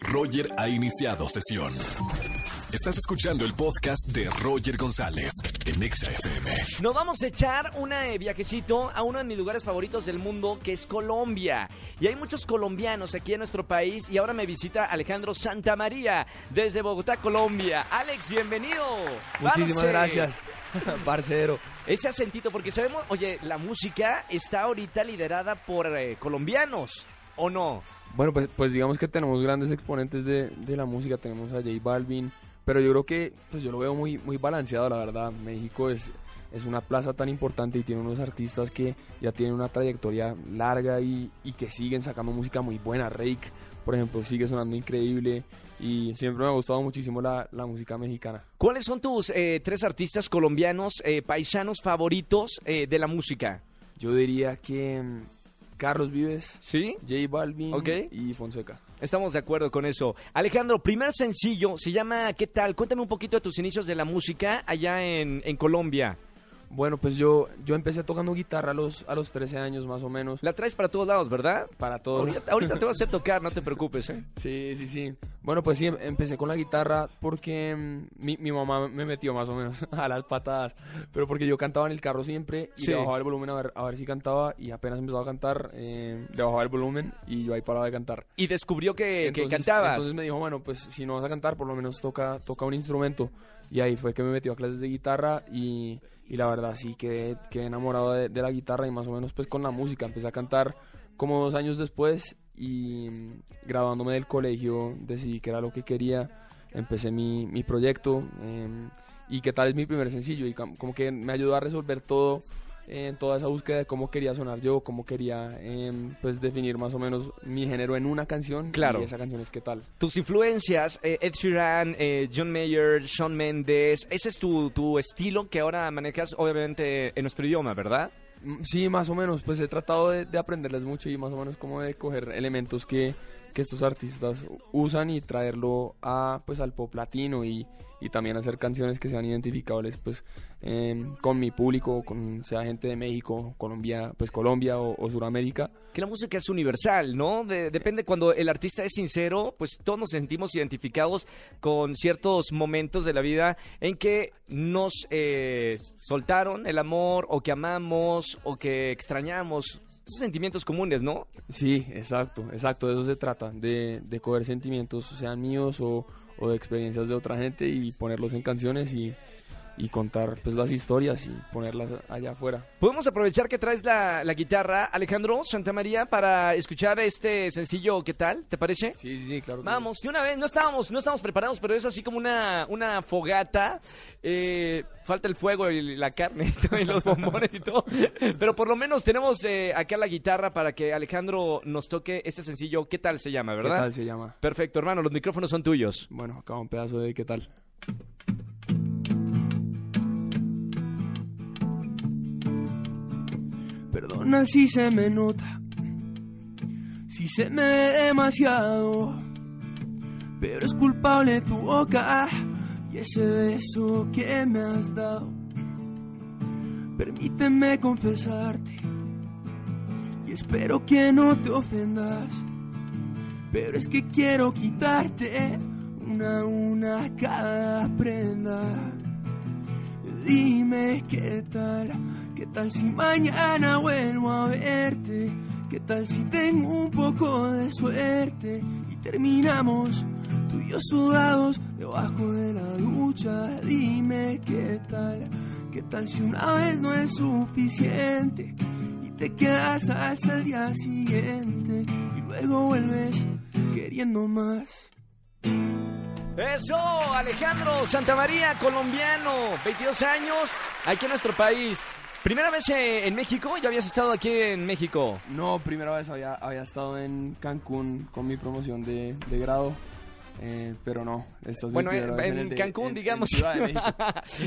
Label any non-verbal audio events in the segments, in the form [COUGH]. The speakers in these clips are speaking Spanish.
Roger ha iniciado sesión. Estás escuchando el podcast de Roger González en Exa FM. Nos vamos a echar un eh, viajecito a uno de mis lugares favoritos del mundo, que es Colombia. Y hay muchos colombianos aquí en nuestro país y ahora me visita Alejandro Santamaría desde Bogotá, Colombia. Alex, bienvenido. Muchísimas Parce. gracias, [LAUGHS] parcero. Ese acentito, porque sabemos, oye, la música está ahorita liderada por eh, colombianos, ¿o no? Bueno, pues, pues digamos que tenemos grandes exponentes de, de la música. Tenemos a J Balvin, pero yo creo que pues yo lo veo muy, muy balanceado, la verdad. México es, es una plaza tan importante y tiene unos artistas que ya tienen una trayectoria larga y, y que siguen sacando música muy buena. Rake, por ejemplo, sigue sonando increíble y siempre me ha gustado muchísimo la, la música mexicana. ¿Cuáles son tus eh, tres artistas colombianos, eh, paisanos favoritos eh, de la música? Yo diría que mm, Carlos Vives, ¿Sí? J Balvin Ok. y Fonseca. Estamos de acuerdo con eso. Alejandro, primer sencillo se llama ¿Qué tal? Cuéntame un poquito de tus inicios de la música allá en, en Colombia. Bueno, pues yo, yo empecé tocando guitarra a los, a los 13 años más o menos. La traes para todos lados, ¿verdad? Para todo. Ahorita, ahorita te vas a hacer tocar, no te preocupes, ¿eh? [LAUGHS] Sí, sí, sí. Bueno, pues sí, em- empecé con la guitarra porque mm, mi, mi mamá me metió más o menos [LAUGHS] a las patadas. Pero porque yo cantaba en el carro siempre y Sí. le bajaba el volumen a ver, a ver si cantaba. Y apenas empezaba a cantar, eh, le bajaba el volumen y yo ahí paraba de cantar. Y descubrió que, que cantabas. Entonces me dijo, bueno, pues si no vas a cantar, por lo menos toca, toca un instrumento. Y ahí fue que me metió a clases de guitarra y, y la verdad sí quedé, quedé enamorado de, de la guitarra y más o menos pues con la música. Empecé a cantar como dos años después y mm, graduándome del colegio decidí que era lo que quería. Empecé mi, mi proyecto em, y qué tal es mi primer sencillo y com- como que me ayudó a resolver todo en toda esa búsqueda de cómo quería sonar yo, cómo quería em, pues definir más o menos mi género en una canción Claro. y esa canción es qué tal. Tus influencias, eh, Ed Sheeran, eh, John Mayer, Shawn Mendes, ese es tu, tu estilo que ahora manejas obviamente en nuestro idioma, ¿verdad? Mm, Sí, más o menos, pues he tratado de, de aprenderles mucho y más o menos como de coger elementos que, que estos artistas usan y traerlo a pues al pop latino y, y también hacer canciones que sean identificables pues em, con mi público, con sea gente de México, Colombia, pues Colombia o, o Suramérica. Que la música es universal, ¿no? De- depende cuando el artista es sincero, pues todos nos sentimos identificados con ciertos momentos de la vida en que nos eh, soltaron el amor o que amamos o que extrañamos. Esos sentimientos comunes, ¿no? Sí, exacto, exacto, de eso se trata, de, de coger sentimientos, sean míos o, o de experiencias de otra gente y ponerlos en canciones y, y contar pues las historias y ponerlas allá afuera. Podemos aprovechar que traes la, la guitarra, Alejandro Santamaría, para escuchar este sencillo, ¿qué tal? ¿Te parece? Sí, sí, sí, claro. Vamos, de una vez, no estábamos, no estábamos preparados, pero es así como una, una fogata. Eh, falta el fuego y la carne [LAUGHS] y los bombones y todo. Pero por lo menos tenemos eh, acá la guitarra para que Alejandro nos toque este sencillo. ¿Qué tal se llama, verdad? ¿Qué tal se llama? Perfecto, hermano, los micrófonos son tuyos. Bueno, acá un pedazo de qué tal. Perdona si se me nota, si se me ve demasiado, pero es culpable tu boca y ese beso que me has dado. Permíteme confesarte y espero que no te ofendas. Pero es que quiero quitarte una a una cada prenda. Dime qué tal, qué tal si mañana vuelvo a verte. ¿Qué tal si tengo un poco de suerte y terminamos tú y yo sudados debajo de la ducha? Dime qué tal, qué tal si una vez no es suficiente y te quedas hasta el día siguiente y luego vuelves queriendo más. Eso, Alejandro Santamaría, colombiano, 22 años, aquí en nuestro país. Primera vez eh, en México, ya habías estado aquí en México. No, primera vez había, estado en Cancún con mi promoción de grado. Eh, pero no, esta es mi Bueno, vez en, el Cancún, en digamos. Ciudad de.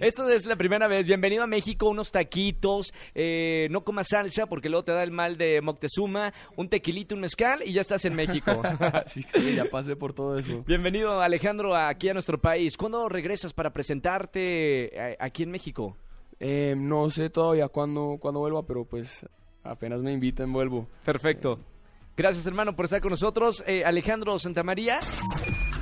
[LAUGHS] Esto es la primera vez. Bienvenido a México, unos taquitos. eh, no comas salsa porque luego te da el mal de Moctezuma. Un tequilito, un mezcal y ya estás en México. [LAUGHS] Que ya pasé por todo eso. Bienvenido, Alejandro, aquí a nuestro país. ¿Cuándo regresas para presentarte eh, aquí en México? Eh, no sé todavía cuándo, cuándo vuelva, pero pues apenas me inviten vuelvo. Perfecto. Gracias, hermano, por estar con nosotros. Alejandro Santamaría.